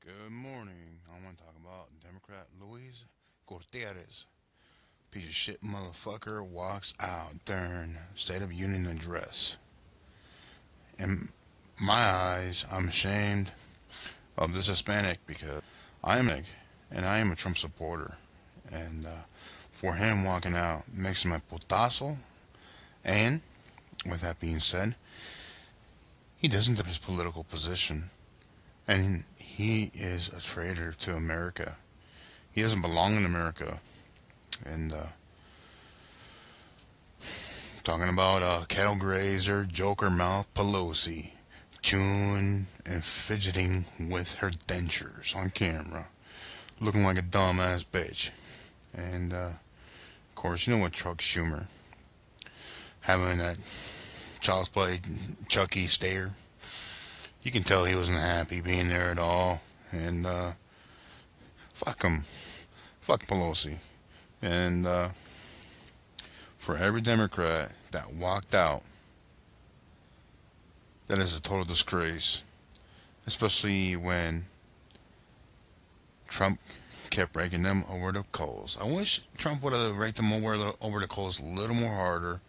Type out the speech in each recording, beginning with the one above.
Good morning. I want to talk about Democrat Luis Gutierrez. Piece of shit motherfucker walks out during State of Union address. In my eyes, I'm ashamed of this Hispanic because I am a and I am a Trump supporter. And uh, for him walking out makes him a putazo. And with that being said, he doesn't have his political position. And he is a traitor to America. He doesn't belong in America. And uh, talking about uh, cattle grazer, Joker mouth Pelosi, chewing and fidgeting with her dentures on camera, looking like a dumbass bitch. And uh, of course, you know what, Chuck Schumer having that child's play Chucky stare you can tell he wasn't happy being there at all. And uh, fuck him, fuck Pelosi, and uh, for every Democrat that walked out, that is a total disgrace. Especially when Trump kept raking them over the coals. I wish Trump would have raked them over, over the coals a little more harder,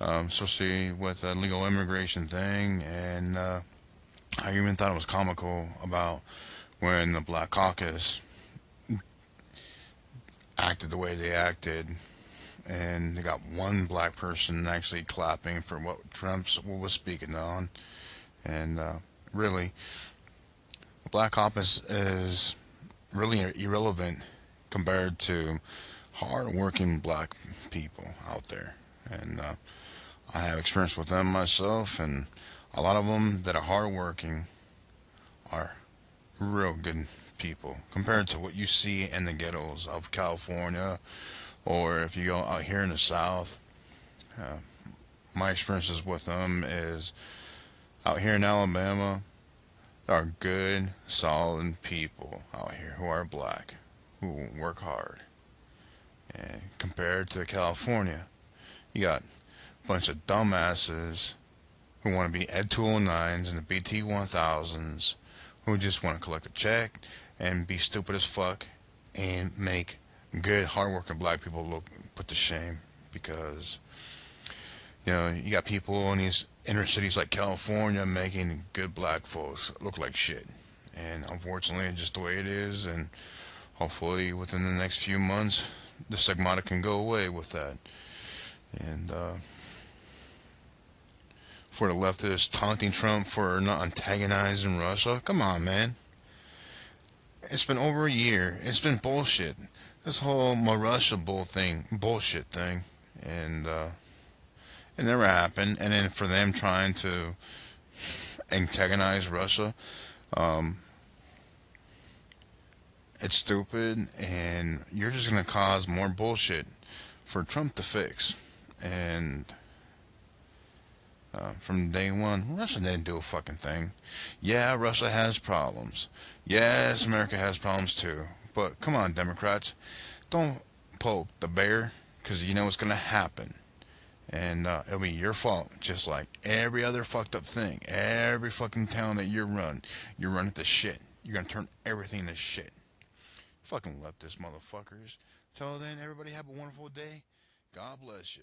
um, especially with the legal immigration thing and. Uh, I even thought it was comical about when the Black Caucus acted the way they acted, and they got one black person actually clapping for what Trump was speaking on, and uh, really, the Black Caucus is really irrelevant compared to hard-working black people out there, and uh, I have experience with them myself, and a lot of them that are hardworking are real good people compared to what you see in the ghettos of California or if you go out here in the South. Uh, my experiences with them is out here in Alabama, there are good, solid people out here who are black, who work hard. And compared to California, you got a bunch of dumbasses who want to be Ed 209s and the BT 1000s, who just want to collect a check and be stupid as fuck and make good, hardworking black people look put to shame because you know you got people in these inner cities like California making good black folks look like shit, and unfortunately, it's just the way it is. And hopefully, within the next few months, the stigmata can go away with that. And uh, for the leftists taunting Trump for not antagonizing Russia. Come on, man. It's been over a year. It's been bullshit. This whole Russia bull thing, bullshit thing, and uh, it never happened. And then for them trying to antagonize Russia, um, it's stupid, and you're just gonna cause more bullshit for Trump to fix. And uh, from day one. Russia didn't do a fucking thing. Yeah, Russia has problems. Yes, America has problems too. But come on, Democrats, don't poke the bear because you know what's going to happen. And uh, it'll be your fault, just like every other fucked up thing. Every fucking town that you run, you run it to shit. You're going to turn everything to shit. Fucking leftist motherfuckers. Till then, everybody have a wonderful day. God bless you.